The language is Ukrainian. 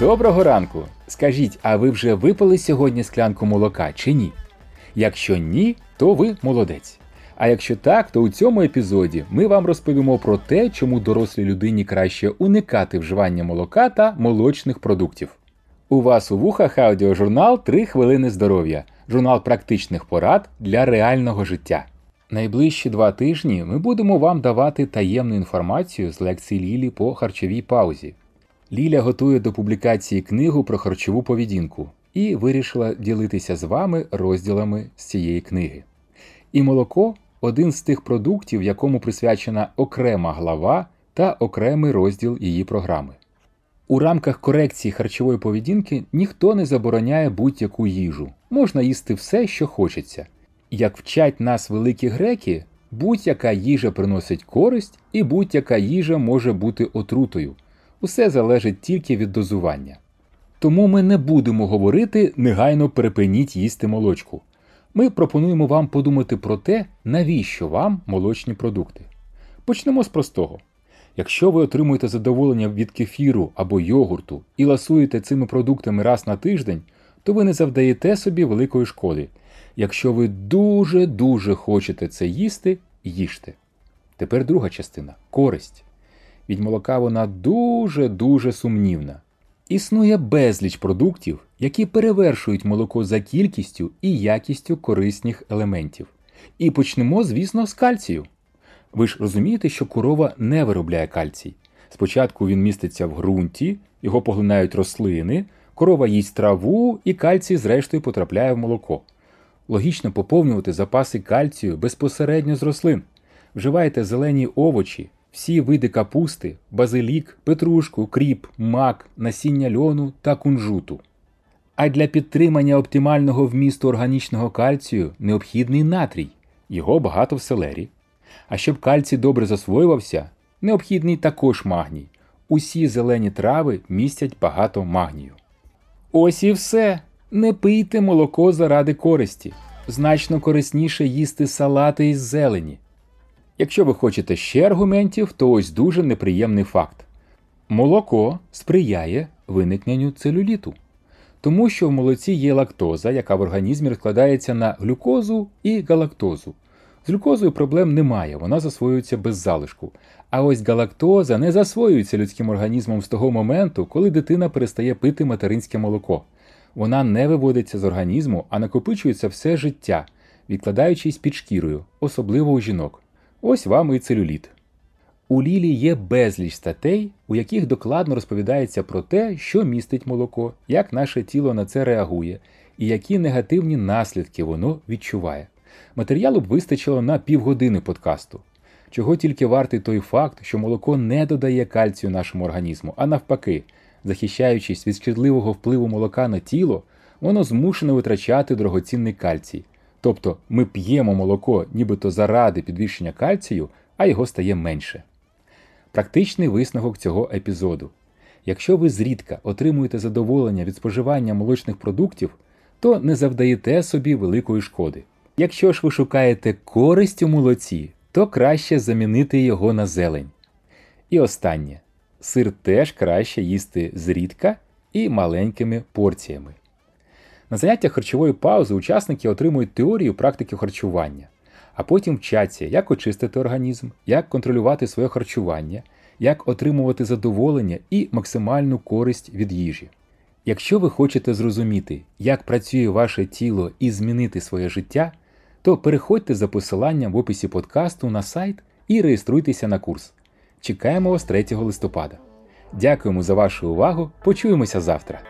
Доброго ранку! Скажіть, а ви вже випили сьогодні склянку молока чи ні? Якщо ні, то ви молодець. А якщо так, то у цьому епізоді ми вам розповімо про те, чому дорослій людині краще уникати вживання молока та молочних продуктів. У вас у вухах аудіожурнал «3 хвилини здоров'я, журнал практичних порад для реального життя. Найближчі два тижні ми будемо вам давати таємну інформацію з лекцій Лілі по харчовій паузі. Ліля готує до публікації книгу про харчову поведінку і вирішила ділитися з вами розділами з цієї книги. І молоко один з тих продуктів, якому присвячена окрема глава та окремий розділ її програми. У рамках корекції харчової поведінки ніхто не забороняє будь-яку їжу, можна їсти все, що хочеться. Як вчать нас великі греки, будь-яка їжа приносить користь і будь-яка їжа може бути отрутою. Усе залежить тільки від дозування. Тому ми не будемо говорити негайно перепиніть їсти молочку. Ми пропонуємо вам подумати про те, навіщо вам молочні продукти. Почнемо з простого. Якщо ви отримуєте задоволення від кефіру або йогурту і ласуєте цими продуктами раз на тиждень, то ви не завдаєте собі великої шкоди. Якщо ви дуже-дуже хочете це їсти, їжте. Тепер друга частина користь. Від молока вона дуже-дуже сумнівна. Існує безліч продуктів, які перевершують молоко за кількістю і якістю корисних елементів. І почнемо, звісно, з кальцію. Ви ж розумієте, що корова не виробляє кальцій. Спочатку він міститься в ґрунті, його поглинають рослини, корова їсть траву і кальцій, зрештою, потрапляє в молоко. Логічно поповнювати запаси кальцію безпосередньо з рослин. Вживайте зелені овочі, всі види капусти, базилік, петрушку, кріп, мак, насіння льону та кунжуту. А для підтримання оптимального вмісту органічного кальцію необхідний натрій, його багато в селері. А щоб кальцій добре засвоювався, необхідний також магній. Усі зелені трави містять багато магнію. Ось і все. Не пийте молоко заради користі. Значно корисніше їсти салати із зелені. Якщо ви хочете ще аргументів, то ось дуже неприємний факт: молоко сприяє виникненню целюліту, тому що в молоці є лактоза, яка в організмі розкладається на глюкозу і галактозу. З глюкозою проблем немає, вона засвоюється без залишку. А ось галактоза не засвоюється людським організмом з того моменту, коли дитина перестає пити материнське молоко. Вона не виводиться з організму, а накопичується все життя, відкладаючись під шкірою, особливо у жінок. Ось вам і целюліт. У Лілі є безліч статей, у яких докладно розповідається про те, що містить молоко, як наше тіло на це реагує, і які негативні наслідки воно відчуває. Матеріалу б вистачило на півгодини подкасту. Чого тільки вартий той факт, що молоко не додає кальцію нашому організму, а навпаки, захищаючись від шкідливого впливу молока на тіло, воно змушено витрачати дорогоцінний кальцій. Тобто ми п'ємо молоко нібито заради підвищення кальцію, а його стає менше. Практичний висновок цього епізоду. Якщо ви зрідка отримуєте задоволення від споживання молочних продуктів, то не завдаєте собі великої шкоди. Якщо ж ви шукаєте користь у молоці, то краще замінити його на зелень. І останнє сир теж краще їсти зрідка і маленькими порціями. На заняттях харчової паузи учасники отримують теорію практики харчування, а потім вчаться, як очистити організм, як контролювати своє харчування, як отримувати задоволення і максимальну користь від їжі. Якщо ви хочете зрозуміти, як працює ваше тіло і змінити своє життя, то переходьте за посиланням в описі подкасту на сайт і реєструйтеся на курс. Чекаємо вас 3 листопада. Дякуємо за вашу увагу. Почуємося завтра.